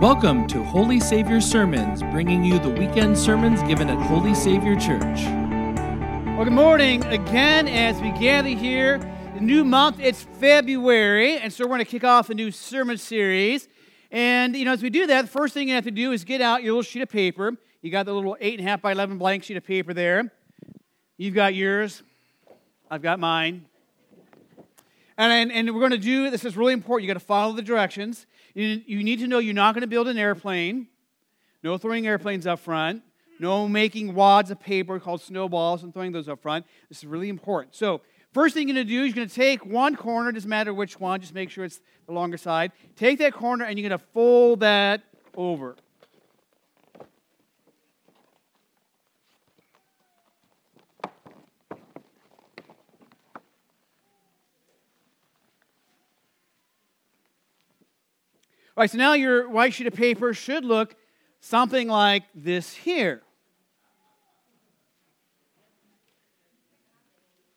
Welcome to Holy Savior Sermons, bringing you the weekend sermons given at Holy Savior Church. Well, good morning again as we gather here. The new month, it's February, and so we're going to kick off a new sermon series. And, you know, as we do that, the first thing you have to do is get out your little sheet of paper. You got the little 8.5 by 11 blank sheet of paper there. You've got yours. I've got mine. And, and, and we're going to do this is really important. You got to follow the directions. You, need to know you're not going to build an airplane. No throwing airplanes up front. No making wads of paper called snowballs and throwing those up front. This is really important. So, first thing you're going to do is you're going to take one corner, doesn't matter which one, just make sure it's the longer side. Take that corner and you're going to fold that over. All right, so now your white sheet of paper should look something like this here.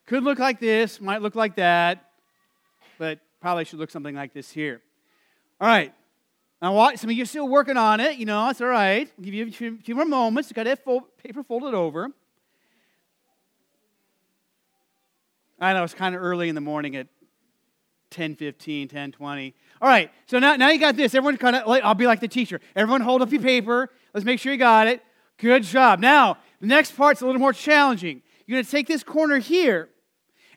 Could look like this, might look like that, but probably should look something like this here. All right. Now, some of you are still working on it. You know, it's all right. I'll give you a few, few more moments. You got that fold, paper folded over. I know it's kind of early in the morning at 10 15, 10 20. All right, so now, now you got this. Everyone kind of, I'll be like the teacher. Everyone hold up your paper. Let's make sure you got it. Good job. Now, the next part's a little more challenging. You're going to take this corner here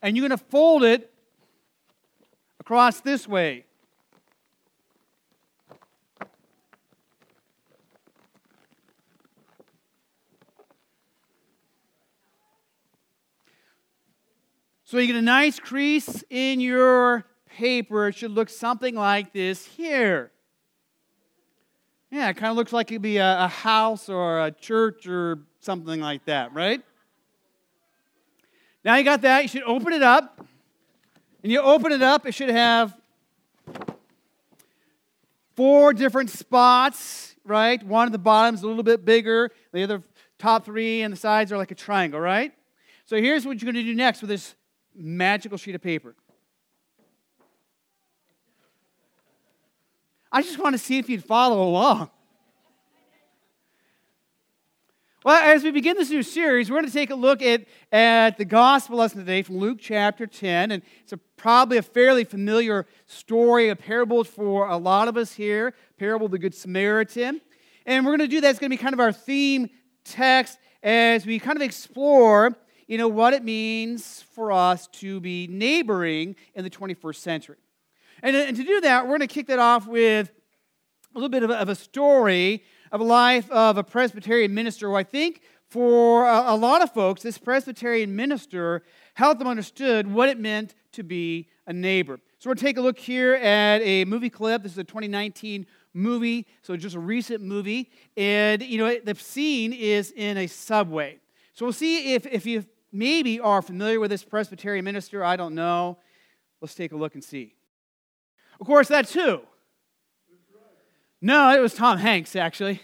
and you're going to fold it across this way. So you get a nice crease in your paper, it should look something like this here. Yeah, it kind of looks like it'd be a, a house or a church or something like that, right? Now you got that, you should open it up. And you open it up, it should have four different spots, right? One at the bottom is a little bit bigger, the other top three and the sides are like a triangle, right? So here's what you're going to do next with this magical sheet of paper. I just want to see if you'd follow along. Well, as we begin this new series, we're going to take a look at, at the gospel lesson today from Luke chapter 10. And it's a, probably a fairly familiar story, a parable for a lot of us here, parable of the Good Samaritan. And we're going to do that. It's going to be kind of our theme text as we kind of explore, you know, what it means for us to be neighboring in the 21st century. And, and to do that, we're going to kick that off with a little bit of a, of a story of a life of a Presbyterian minister who I think for a, a lot of folks, this Presbyterian minister helped them understood what it meant to be a neighbor. So we're going to take a look here at a movie clip. This is a 2019 movie, so just a recent movie. And, you know, the scene is in a subway. So we'll see if, if you maybe are familiar with this Presbyterian minister. I don't know. Let's take a look and see. Of course, that's who? No, it was Tom Hanks, actually.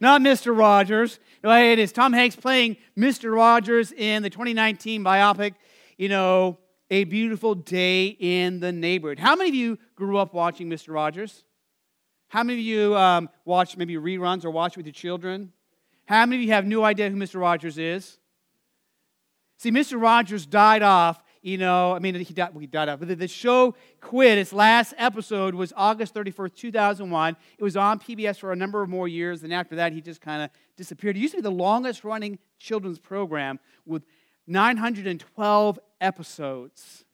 Not Mr. Rogers. No, it is Tom Hanks playing Mr. Rogers in the 2019 biopic, you know, A Beautiful Day in the Neighborhood. How many of you grew up watching Mr. Rogers? How many of you um, watch maybe reruns or watch with your children? How many of you have no idea who Mr. Rogers is? See, Mr. Rogers died off you know, I mean, he died, he died out. But the show quit. Its last episode was August 31st, 2001. It was on PBS for a number of more years. And after that, he just kind of disappeared. It used to be the longest running children's program with 912 episodes,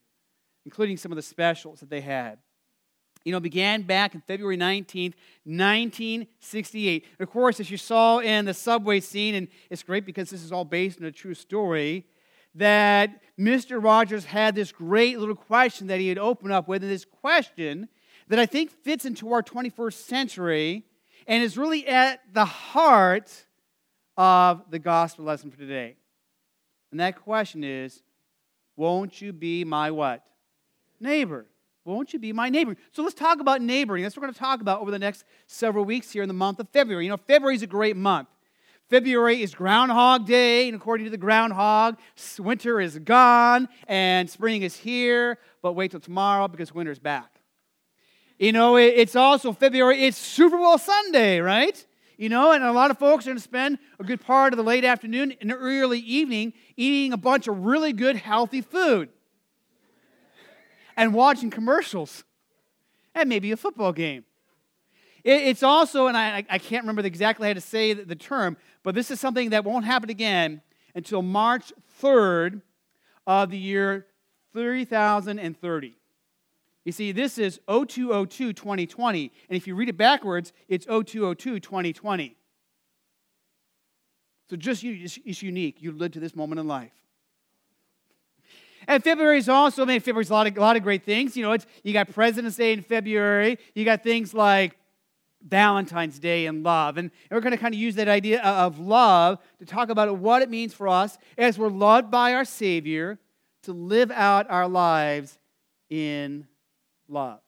including some of the specials that they had. You know, began back in February 19th, 1968. Of course, as you saw in the subway scene, and it's great because this is all based on a true story, that Mr. Rogers had this great little question that he had opened up with, and this question that I think fits into our 21st century and is really at the heart of the gospel lesson for today. And that question is, won't you be my what? Neighbor. Won't you be my neighbor? So let's talk about neighboring. That's what we're going to talk about over the next several weeks here in the month of February. You know, February is a great month. February is Groundhog Day, and according to the groundhog, winter is gone and spring is here, but wait till tomorrow because winter's back. You know, it's also February, it's Super Bowl Sunday, right? You know, and a lot of folks are going to spend a good part of the late afternoon and early evening eating a bunch of really good, healthy food and watching commercials and maybe a football game. It's also, and I, I can't remember exactly how to say the term, but this is something that won't happen again until March 3rd of the year 3030. You see, this is 0202 2020, and if you read it backwards, it's 0202 2020. So just it's unique. You lived to this moment in life. And February is also, I mean, February's a lot of, a lot of great things. You know, it's, you got President's Day in February. You got things like Valentine's Day and love. And, we're going to kind of use that idea of love to talk about what it means for us as we're loved by our Savior to live out our lives in love.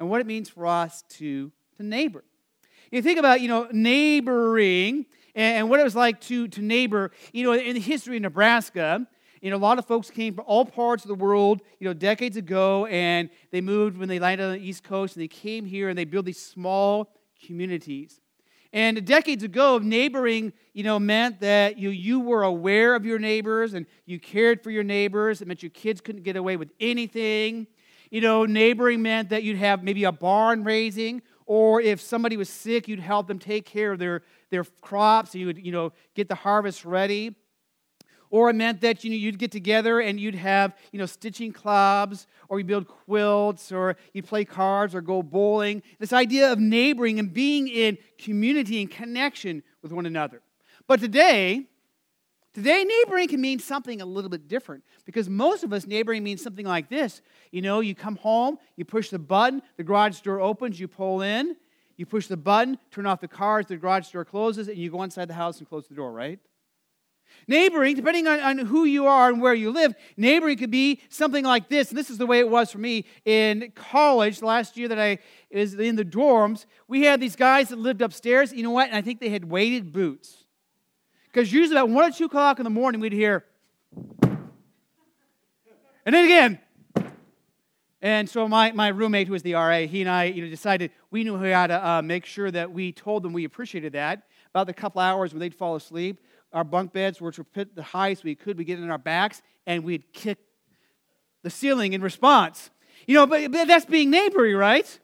And what it means for us to, to neighbor. You think about, you know, neighboring and what it was like to, to neighbor. You know, in the history of Nebraska, you know, a lot of folks came from all parts of the world, you know, decades ago, and they moved when they landed on the East Coast, and they came here and they built these small communities. And decades ago, neighboring, you know, meant that you, you were aware of your neighbors and you cared for your neighbors. It meant your kids couldn't get away with anything. You know, neighboring meant that you'd have maybe a barn raising, or if somebody was sick, you'd help them take care of their, their crops. You would, you know, get the harvest ready or it meant that you know, you'd get together and you'd have you know, stitching clubs, or you build quilts, or you'd play cards, or go bowling. This idea of neighboring and being in community and connection with one another. But today, today neighboring can mean something a little bit different because most of us neighboring means something like this. You know, you come home, you push the button, the garage door opens, you pull in, you push the button, turn off the cars, the garage door closes, and you go inside the house and close the door, right? Neighboring, depending on, on who you are and where you live, neighboring could be something like this. And this is the way it was for me in college last year that I was in the dorms. We had these guys that lived upstairs. You know what? And I think they had weighted boots. Because usually about 1 or 2 o'clock in the morning, we'd hear, and then again. And so my, my roommate, who was the RA, he and I you know, decided we knew how to uh, make sure that we told them we appreciated that. About the couple hours when they'd fall asleep, our bunk beds, which were put the highest we could, we get in our backs, and we'd kick the ceiling in response. You know, but, but that's being neighboring, right?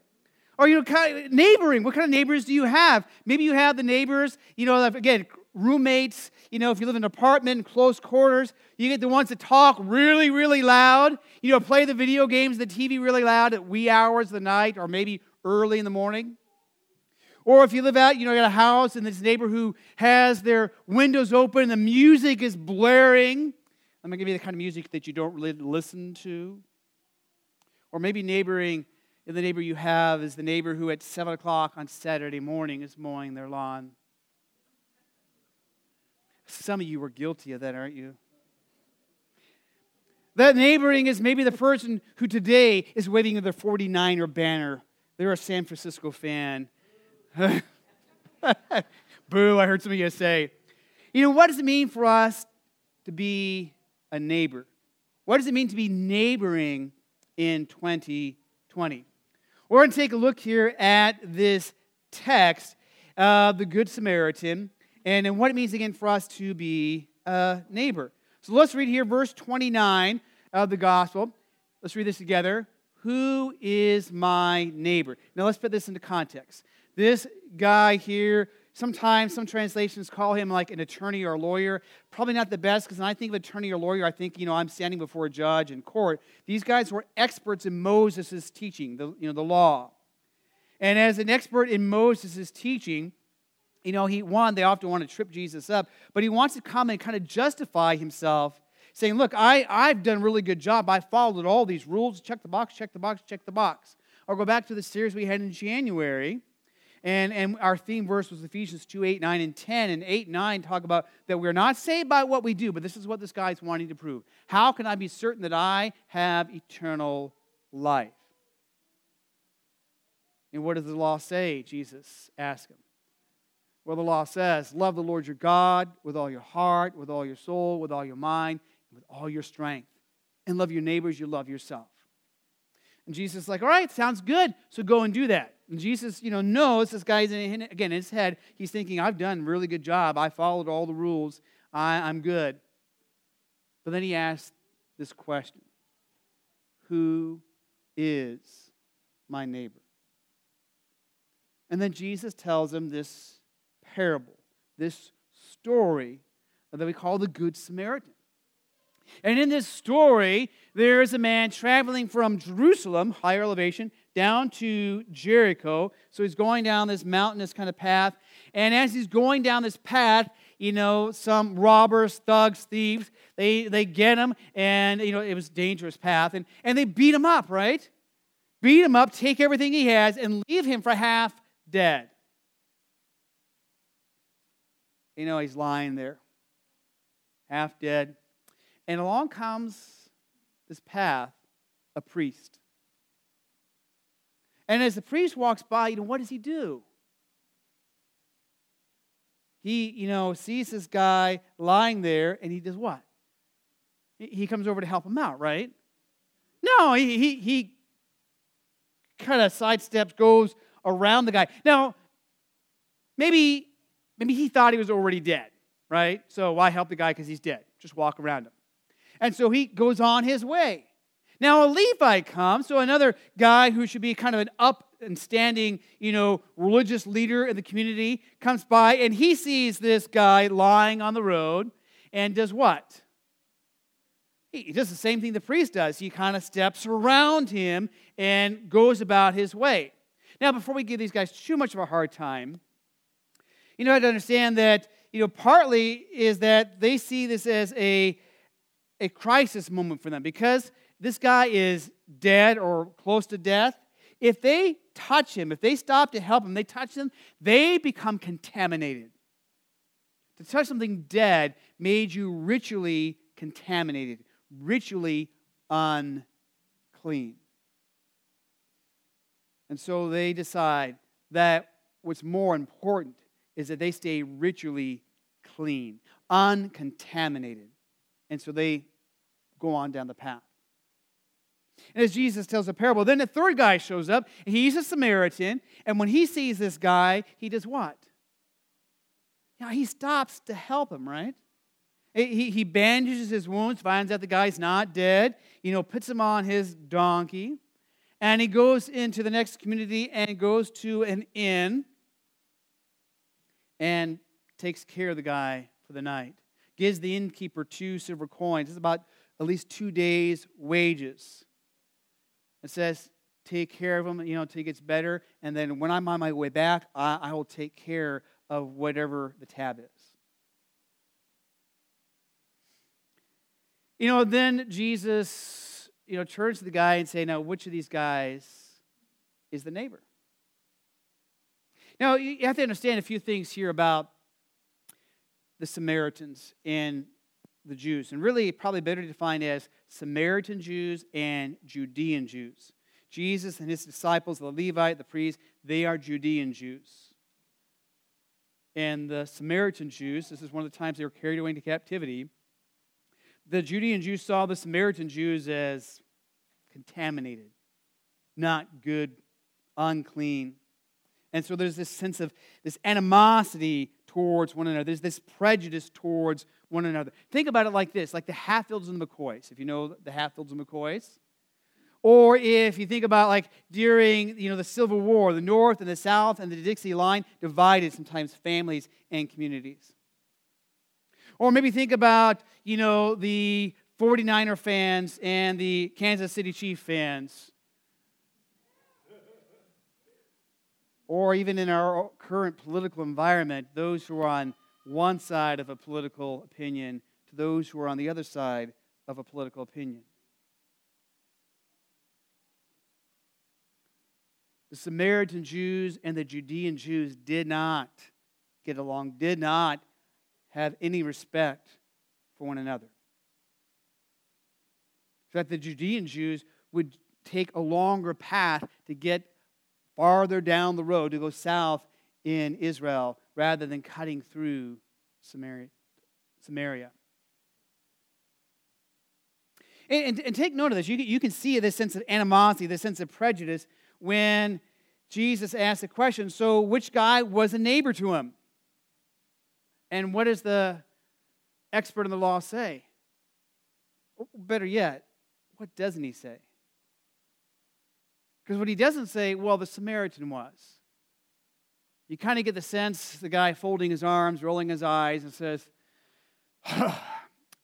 Or, you know, kind of neighboring. What kind of neighbors do you have? Maybe you have the neighbors, you know, again, roommates. You know, if you live in an apartment in close quarters, you get the ones that talk really, really loud. You know, play the video games, the TV really loud at wee hours of the night or maybe early in the morning. Or if you live out, you know, you got a house and this neighbor who has their windows open and the music is blaring. I'm going to give you the kind of music that you don't really listen to. Or maybe neighboring, the neighbor you have is the neighbor who at 7 o'clock on Saturday morning is mowing their lawn. Some of you were guilty of that, aren't you? That neighboring is maybe the person who today is waving their 49er banner. They're a San Francisco fan Boo, I heard some of you say. You know, what does it mean for us to be a neighbor? What does it mean to be neighboring in 2020? We're going to take a look here at this text of the Good Samaritan and, and what it means again for us to be a neighbor. So let's read here verse 29 of the gospel. Let's read this together. Who is my neighbor? Now let's put this into context. This guy here, sometimes some translations call him like an attorney or a lawyer. Probably not the best because when I think of attorney or lawyer, I think, you know, I'm standing before a judge in court. These guys were experts in Moses' teaching, the, you know, the law. And as an expert in Moses' teaching, you know, he, one, they often want to trip Jesus up, but he wants to come and kind of justify himself, saying, Look, I, I've done a really good job. I followed all these rules. Check the box, check the box, check the box. Or go back to the series we had in January and, and our theme verse was Ephesians 2 8, 9, and 10. And 8 9 talk about that we're not saved by what we do, but this is what this guy is wanting to prove. How can I be certain that I have eternal life? And what does the law say? Jesus asked him. Well, the law says, Love the Lord your God with all your heart, with all your soul, with all your mind, and with all your strength. And love your neighbors, you love yourself. And Jesus is like, all right, sounds good. So go and do that. And Jesus, you know, knows this guy's in, again in his head. He's thinking, I've done a really good job. I followed all the rules. I, I'm good. But then he asks this question Who is my neighbor? And then Jesus tells him this parable, this story that we call the Good Samaritan. And in this story, there is a man traveling from Jerusalem, higher elevation, down to Jericho. So he's going down this mountainous kind of path. And as he's going down this path, you know, some robbers, thugs, thieves, they, they get him, and, you know, it was dangerous path, and, and they beat him up, right? Beat him up, take everything he has, and leave him for half dead. You know, he's lying there, half dead. And along comes this path a priest. And as the priest walks by, you know, what does he do? He, you know, sees this guy lying there and he does what? He comes over to help him out, right? No, he, he, he kind of sidesteps, goes around the guy. Now, maybe, maybe he thought he was already dead, right? So why help the guy because he's dead? Just walk around him. And so he goes on his way. Now a Levite comes, so another guy who should be kind of an up and standing, you know, religious leader in the community comes by and he sees this guy lying on the road and does what? He does the same thing the priest does. He kind of steps around him and goes about his way. Now, before we give these guys too much of a hard time, you know, I have to understand that, you know, partly is that they see this as a, a crisis moment for them because this guy is dead or close to death. If they touch him, if they stop to help him, they touch him, they become contaminated. To touch something dead made you ritually contaminated, ritually unclean. And so they decide that what's more important is that they stay ritually clean, uncontaminated. And so they go on down the path. And as Jesus tells a parable, then the third guy shows up. He's a Samaritan. And when he sees this guy, he does what? Yeah, he stops to help him, right? He, he bandages his wounds, finds out the guy's not dead, you know, puts him on his donkey, and he goes into the next community and goes to an inn and takes care of the guy for the night. Gives the innkeeper two silver coins. It's about at least two days' wages. It says, take care of him, you know, until he gets better. And then when I'm on my way back, I, I will take care of whatever the tab is. You know, then Jesus, you know, turns to the guy and say, now, which of these guys is the neighbor? Now, you have to understand a few things here about the Samaritans and the Jews, and really probably better defined as Samaritan Jews and Judean Jews. Jesus and his disciples, the Levite, the priest, they are Judean Jews. And the Samaritan Jews, this is one of the times they were carried away into captivity. The Judean Jews saw the Samaritan Jews as contaminated, not good, unclean. And so there's this sense of this animosity towards one another. There's this prejudice towards one another. Think about it like this like the Hatfields and the McCoys, if you know the Hatfields and McCoys. Or if you think about like during you know the Civil War, the North and the South and the Dixie line divided sometimes families and communities. Or maybe think about you know the 49er fans and the Kansas City Chief fans. Or even in our current political environment, those who are on one side of a political opinion to those who are on the other side of a political opinion. The Samaritan Jews and the Judean Jews did not get along, did not have any respect for one another. In fact, the Judean Jews would take a longer path to get farther down the road, to go south in Israel rather than cutting through Samaria. Samaria. And, and, and take note of this. You, you can see this sense of animosity, this sense of prejudice when Jesus asked the question so, which guy was a neighbor to him? And what does the expert in the law say? Better yet, what doesn't he say? Because what he doesn't say, well, the Samaritan was. You kind of get the sense the guy folding his arms, rolling his eyes, and says,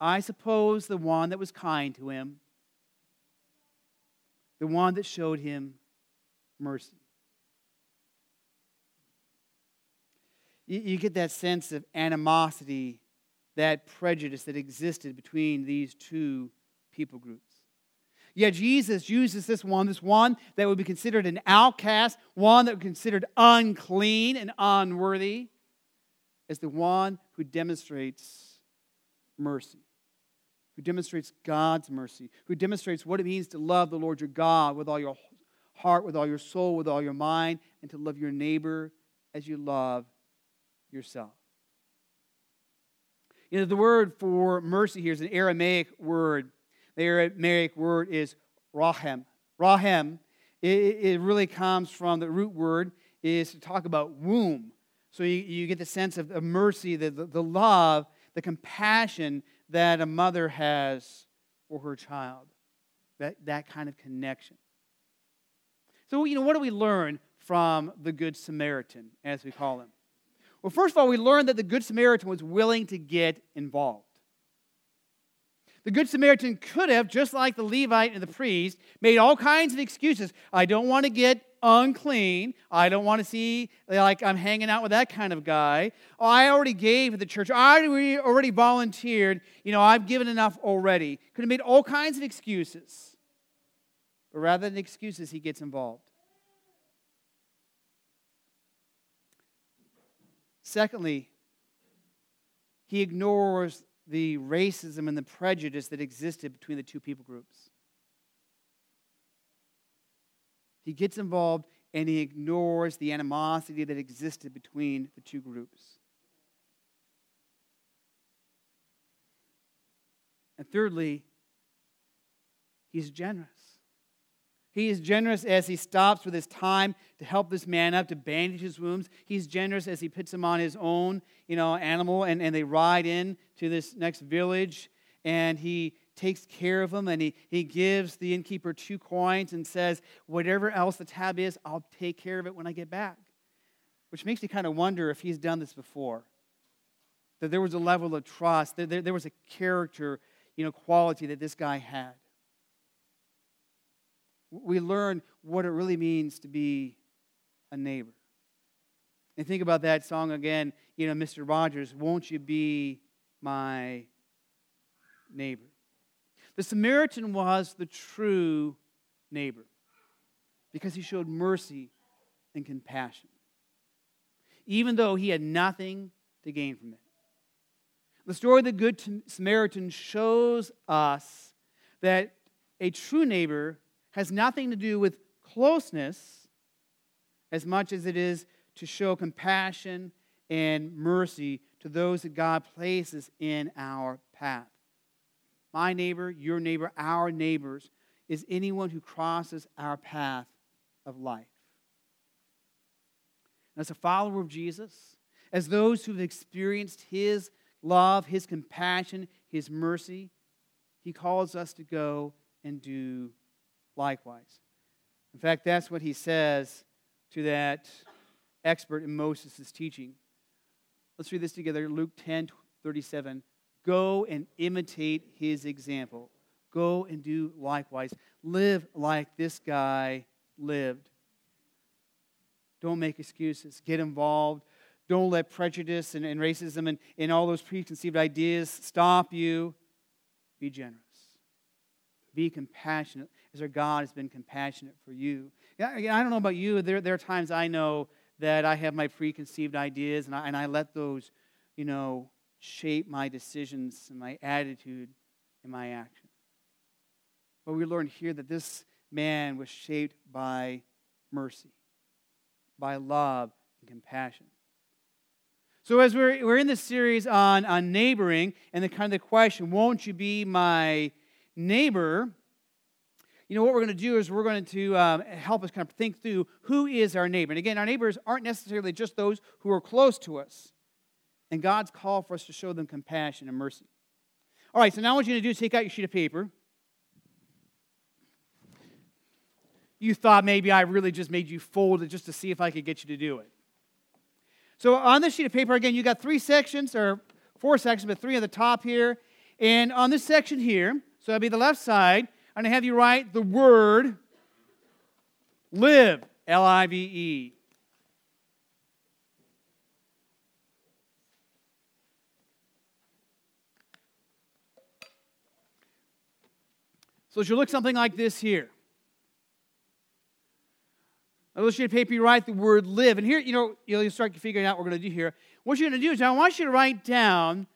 I suppose the one that was kind to him, the one that showed him mercy. You, you get that sense of animosity, that prejudice that existed between these two people groups. Yet Jesus uses this one, this one that would be considered an outcast, one that would be considered unclean and unworthy, as the one who demonstrates mercy, who demonstrates God's mercy, who demonstrates what it means to love the Lord your God with all your heart, with all your soul, with all your mind, and to love your neighbor as you love yourself. You know, the word for mercy here is an Aramaic word. The Aramaic word is rahem. Rahem, it, it really comes from the root word is to talk about womb. So you, you get the sense of the mercy, the, the, the love, the compassion that a mother has for her child. That, that kind of connection. So, you know, what do we learn from the Good Samaritan, as we call him? Well, first of all, we learn that the Good Samaritan was willing to get involved. The Good Samaritan could have, just like the Levite and the priest, made all kinds of excuses. I don't want to get unclean. I don't want to see like I'm hanging out with that kind of guy. Oh, I already gave to the church. I already volunteered. You know, I've given enough already. Could have made all kinds of excuses. But rather than excuses, he gets involved. Secondly, he ignores the racism and the prejudice that existed between the two people groups. He gets involved and he ignores the animosity that existed between the two groups. And thirdly, he's generous. He is generous as he stops with his time to help this man up, to bandage his wounds. He's generous as he puts him on his own, you know, animal, and, and they ride in to this next village, and he takes care of him, and he, he gives the innkeeper two coins and says, whatever else the tab is, I'll take care of it when I get back. Which makes me kind of wonder if he's done this before. That there was a level of trust, that there, there was a character, you know, quality that this guy had we learn what it really means to be a neighbor. And think about that song again, you know, Mr. Rogers, won't you be my neighbor? The Samaritan was the true neighbor because he showed mercy and compassion, even though he had nothing to gain from it. The story of the Good Samaritan shows us that a true neighbor has nothing to do with closeness as much as it is to show compassion and mercy to those that God places in our path. My neighbor, your neighbor, our neighbors is anyone who crosses our path of life. And as a follower of Jesus, as those who've experienced his love, his compassion, his mercy, he calls us to go and do likewise. In fact, that's what he says to that expert in Moses' teaching. Let's read this together Luke 10 37. Go and imitate his example. Go and do likewise. Live like this guy lived. Don't make excuses. Get involved. Don't let prejudice and, and racism and, and all those preconceived ideas stop you. Be generous. Be compassionate as our God has been compassionate for you. I don't know about you, there, there are times I know that I have my preconceived ideas and I, and I let those, you know, shape my decisions and my attitude and my action. But we learn here that this man was shaped by mercy, by love and compassion. So, as we're, we're in this series on, on neighboring, and the kind of the question, won't you be my neighbor, you know, what we're going to do is we're going to um, help us kind of think through who is our neighbor. And again, our neighbors aren't necessarily just those who are close to us. And God's call for us to show them compassion and mercy. All right, so now what you're going to do is take out your sheet of paper. You thought maybe I really just made you fold it just to see if I could get you to do it. So on this sheet of paper, again, you got three sections, or four sections, but three on the top here. And on this section here, so that'd be the left side, I'm going to have you write the word live, L I V E. So it should look something like this here. On a sheet of paper, you write the word live. And here, you know, you'll start figuring out what we're going to do here. What you're going to do is I want you to write down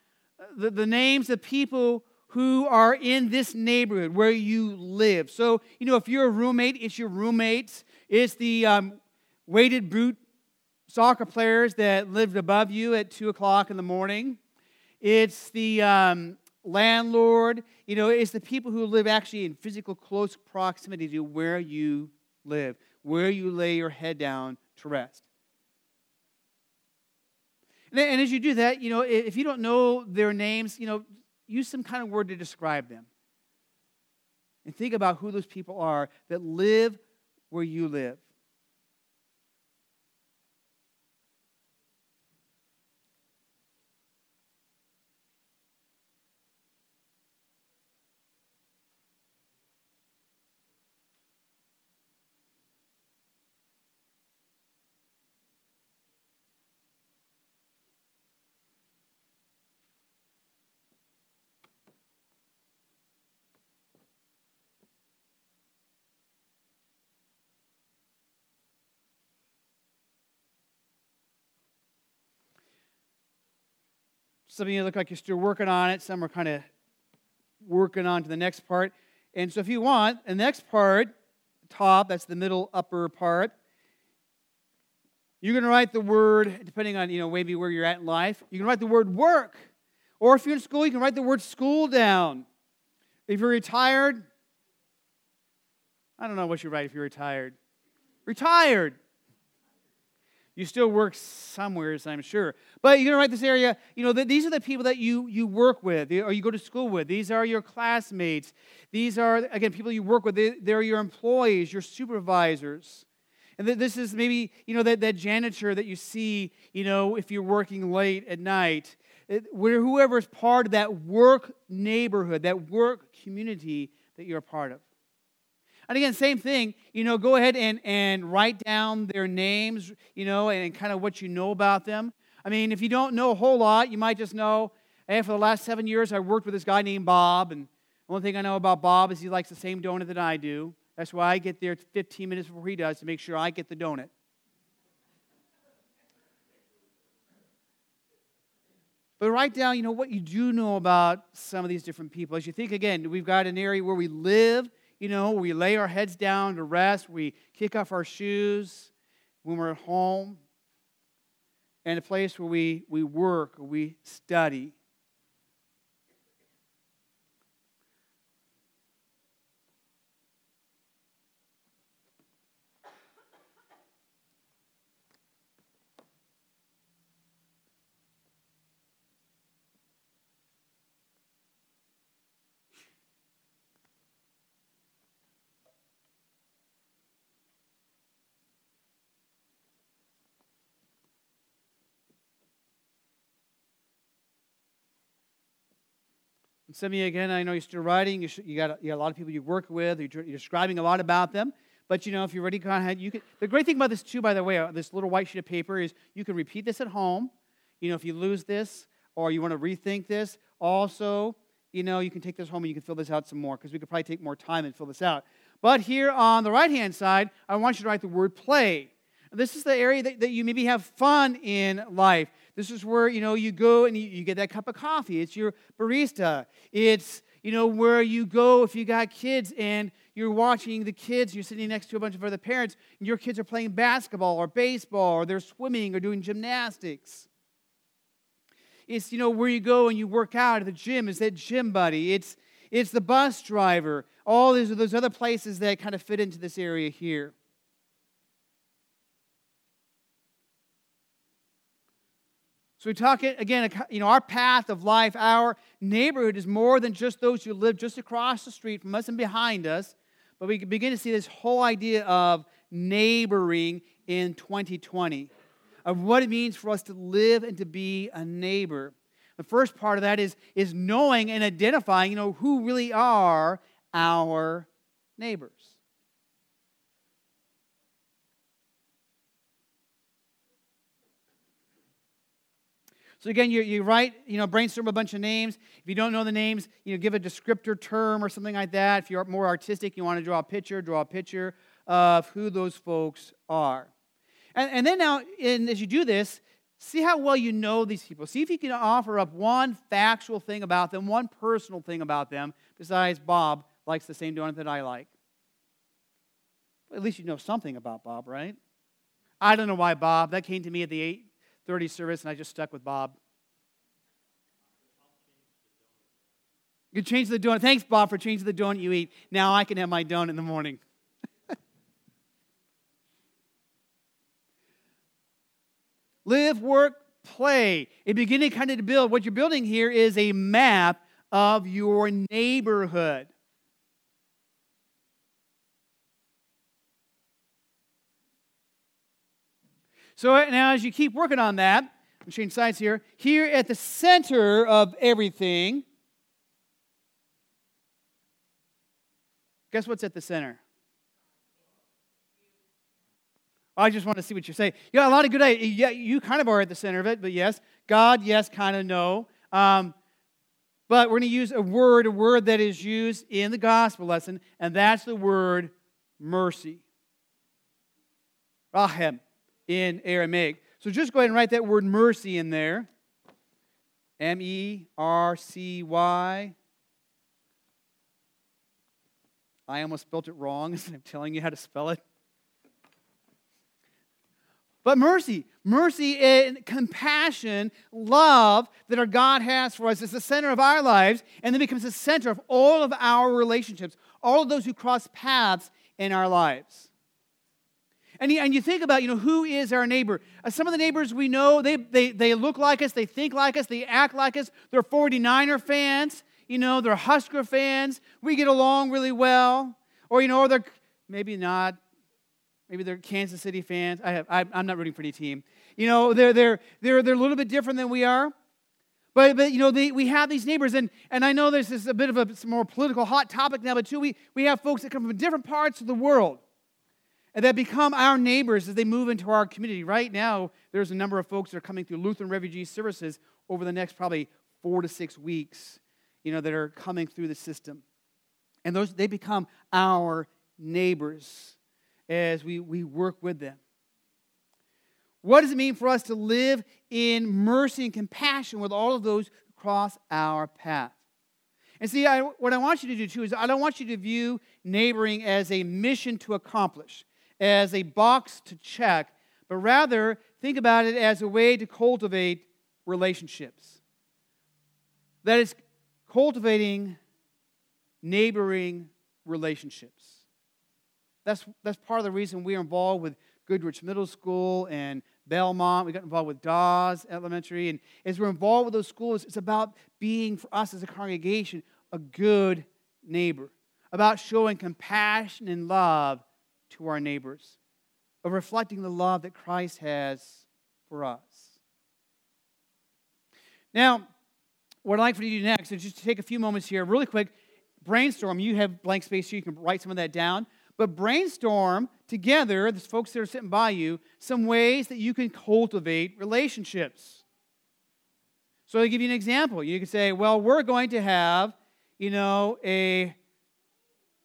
the, the names of people who are in this neighborhood where you live. So, you know, if you're a roommate, it's your roommates. It's the um, weighted boot soccer players that lived above you at 2 o'clock in the morning. It's the um, landlord. You know, it's the people who live actually in physical close proximity to where you live, where you lay your head down to rest. And as you do that, you know, if you don't know their names, you know, use some kind of word to describe them. And think about who those people are that live where you live. Some of you look like you're still working on it. Some are kind of working on to the next part. And so if you want, the next part, top, that's the middle upper part, you're going to write the word, depending on, you know, maybe where you're at in life, you can write the word work. Or if you're in school, you can write the word school down. If you're retired, I don't know what you write if you're retired. Retired. You still work somewhere, I'm sure. But you're going to write this area, you know, that these are the people that you, you work with or you go to school with. These are your classmates. These are, again, people you work with. They, they're your employees, your supervisors. And this is maybe, you know, that, that janitor that you see, you know, if you're working late at night. Whoever is part of that work neighborhood, that work community that you're a part of. And again, same thing, you know, go ahead and, and write down their names, you know, and kind of what you know about them. I mean, if you don't know a whole lot, you might just know, hey, for the last seven years, I worked with this guy named Bob, and the only thing I know about Bob is he likes the same donut that I do. That's why I get there 15 minutes before he does to make sure I get the donut. But write down, you know, what you do know about some of these different people. As you think again, we've got an area where we live, you know, we lay our heads down to rest, we kick off our shoes when we're at home, and a place where we, we work, or we study. Some of you, again, I know you're still writing. You, should, you, got, you got a lot of people you work with. You're, you're describing a lot about them. But you know, if you're ready, go ahead. You can, the great thing about this too, by the way, uh, this little white sheet of paper is you can repeat this at home. You know, if you lose this or you want to rethink this, also, you know, you can take this home and you can fill this out some more because we could probably take more time and fill this out. But here on the right hand side, I want you to write the word play. This is the area that, that you maybe have fun in life. This is where, you know, you go and you, you get that cup of coffee. It's your barista. It's, you know, where you go if you got kids and you're watching the kids, you're sitting next to a bunch of other parents, and your kids are playing basketball or baseball or they're swimming or doing gymnastics. It's, you know, where you go and you work out at the gym. It's that gym buddy? It's, It's the bus driver. All those, those other places that kind of fit into this area here. So we talk again, you know, our path of life, our neighborhood is more than just those who live just across the street from us and behind us, but we begin to see this whole idea of neighboring in 2020, of what it means for us to live and to be a neighbor. The first part of that is, is knowing and identifying, you know, who really are our neighbors. So again, you, you write, you know, brainstorm a bunch of names. If you don't know the names, you know, give a descriptor term or something like that. If you're more artistic, you want to draw a picture, draw a picture of who those folks are. And, and then now, in, as you do this, see how well you know these people. See if you can offer up one factual thing about them, one personal thing about them, besides Bob likes the same donut that I like. At least you know something about Bob, right? I don't know why Bob. That came to me at the 8 30 service, and I just stuck with Bob. You change the donut. Thanks, Bob, for changing the donut you eat. Now I can have my donut in the morning. Live, work, play. And beginning kind of to build. What you're building here is a map of your neighborhood. So now, as you keep working on that, I'm change sides here. Here at the center of everything, guess what's at the center? I just want to see what you're saying. You got a lot of good ideas. Yeah, you kind of are at the center of it, but yes. God, yes, kind of no. Um, but we're going to use a word, a word that is used in the gospel lesson, and that's the word mercy. Rahem in Aramaic. So just go ahead and write that word mercy in there. M E R C Y. I almost spelled it wrong, I'm telling you how to spell it. But mercy, mercy and compassion, love that our God has for us is the center of our lives and then becomes the center of all of our relationships, all of those who cross paths in our lives. And you, and you think about, you know, who is our neighbor? Uh, some of the neighbors we know, they, they, they look like us, they think like us, they act like us. They're 49er fans, you know, they're Husker fans. We get along really well. Or, you know, or they're maybe not, maybe they're Kansas City fans. I have, I, I'm not rooting for any team. You know, they're, they're, they're, they're a little bit different than we are. But, but you know, they, we have these neighbors, and, and I know this is a bit of a more political hot topic now, but too, we, we have folks that come from different parts of the world and that become our neighbors as they move into our community. Right now, there's a number of folks that are coming through Lutheran Refugee Services over the next probably four to six weeks, you know, that are coming through the system. And those they become our neighbors as we, we work with them. What does it mean for us to live in mercy and compassion with all of those who cross our path? And see, I, what I want you to do too is I don't want you to view neighboring as a mission to accomplish as a box to check, but rather think about it as a way to cultivate relationships. That is, cultivating neighboring relationships. That's, that's part of the reason we are involved with Goodrich Middle School and Belmont. We got involved with Dawes Elementary. And as we're involved with those schools, it's about being, for us as a congregation, a good neighbor, about showing compassion and love to our neighbors, of reflecting the love that Christ has for us. Now, what I'd like for you to do next is just to take a few moments here, really quick, brainstorm. You have blank space here, you can write some of that down. But brainstorm together, the folks that are sitting by you, some ways that you can cultivate relationships. So I'll give you an example. You can say, well, we're going to have, you know, a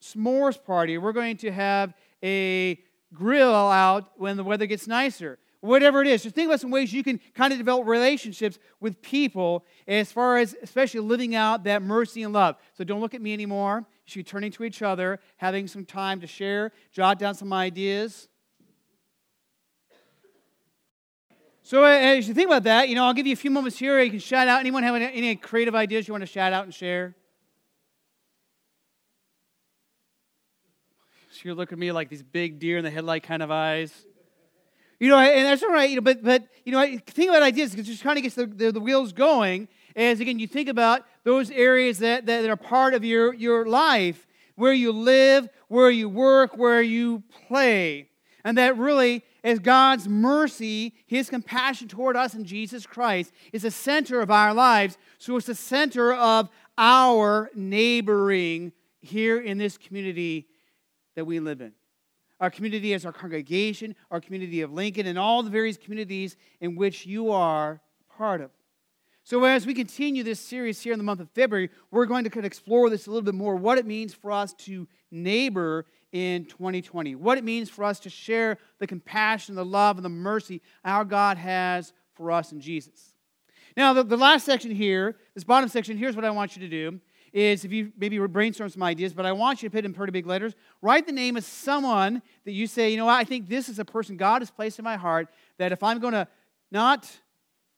s'mores party. We're going to have a grill out when the weather gets nicer. Whatever it is, just think about some ways you can kind of develop relationships with people as far as especially living out that mercy and love. So don't look at me anymore. You should be turning to each other, having some time to share, jot down some ideas. So uh, as you think about that, you know, I'll give you a few moments here. You can shout out. Anyone have any creative ideas you want to shout out and share? So you're looking at me like these big deer in the headlight kind of eyes. You know, and that's all right, you know, but, but you know, think about ideas because it just kind of gets the, the, the, wheels going. As again, you think about those areas that, that are part of your, your life, where you live, where you work, where you play. And that really, as God's mercy, His compassion toward us in Jesus Christ, is the center of our lives. So it's the center of our neighboring here in this community that we live in. Our community as our congregation, our community of Lincoln, and all the various communities in which you are part of. So, as we continue this series here in the month of February, we're going to kind of explore this a little bit more what it means for us to neighbor in 2020, what it means for us to share the compassion, the love, and the mercy our God has for us in Jesus. Now, the, the last section here, this bottom section, here's what I want you to do is if you maybe brainstorm some ideas, but I want you to put in pretty big letters. Write the name of someone that you say, you know, I think this is a person God has placed in my heart that if I'm going to not,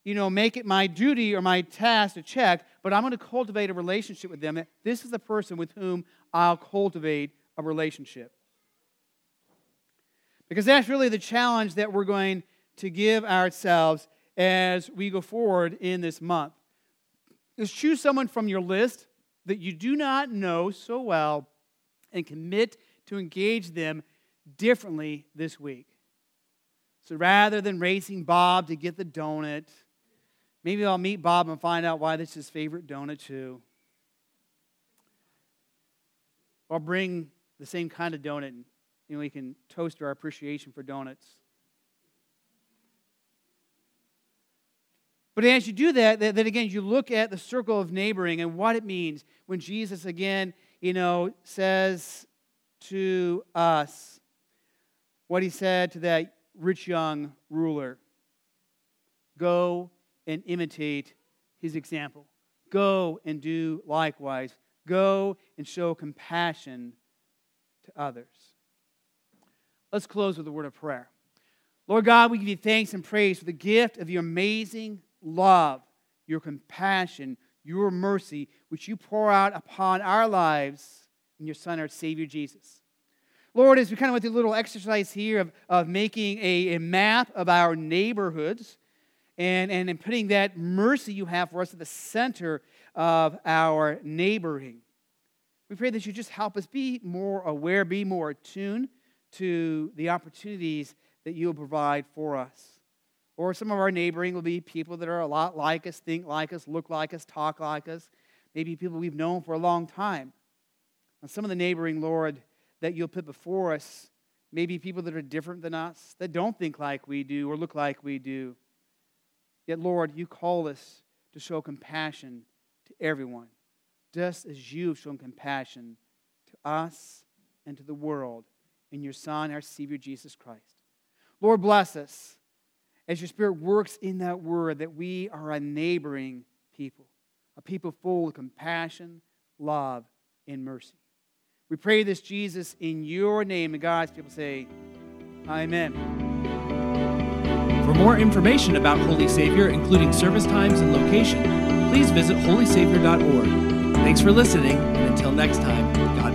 you know, make it my duty or my task to check, but I'm going to cultivate a relationship with them, this is the person with whom I'll cultivate a relationship. Because that's really the challenge that we're going to give ourselves as we go forward in this month. Is choose someone from your list that you do not know so well and commit to engage them differently this week. So rather than racing Bob to get the donut, maybe I'll meet Bob and find out why this is his favorite donut too. Or bring the same kind of donut and we can toast our appreciation for donuts. But as you do that, then again, you look at the circle of neighboring and what it means when Jesus again, you know, says to us what he said to that rich young ruler Go and imitate his example. Go and do likewise. Go and show compassion to others. Let's close with a word of prayer. Lord God, we give you thanks and praise for the gift of your amazing love, your compassion, your mercy, which you pour out upon our lives in your Son, our Savior Jesus. Lord, as we kind of went through a little exercise here of, of making a, a map of our neighborhoods and, and, and putting that mercy you have for us at the center of our neighboring, we pray that you just help us be more aware, be more attuned to the opportunities that you'll provide for us. Or some of our neighboring will be people that are a lot like us, think like us, look like us, talk like us. Maybe people we've known for a long time. And some of the neighboring, Lord, that you'll put before us, maybe people that are different than us, that don't think like we do or look like we do. Yet, Lord, you call us to show compassion to everyone, just as you've shown compassion to us and to the world in your Son, our Savior, Jesus Christ. Lord, bless us as your Spirit works in that word, that we are a neighboring people, a people full of compassion, love, and mercy. We pray this, Jesus, in your name. And God's people say, Amen. For more information about Holy Savior, including service times and location, please visit holysavior.org. Thanks for listening, and until next time, God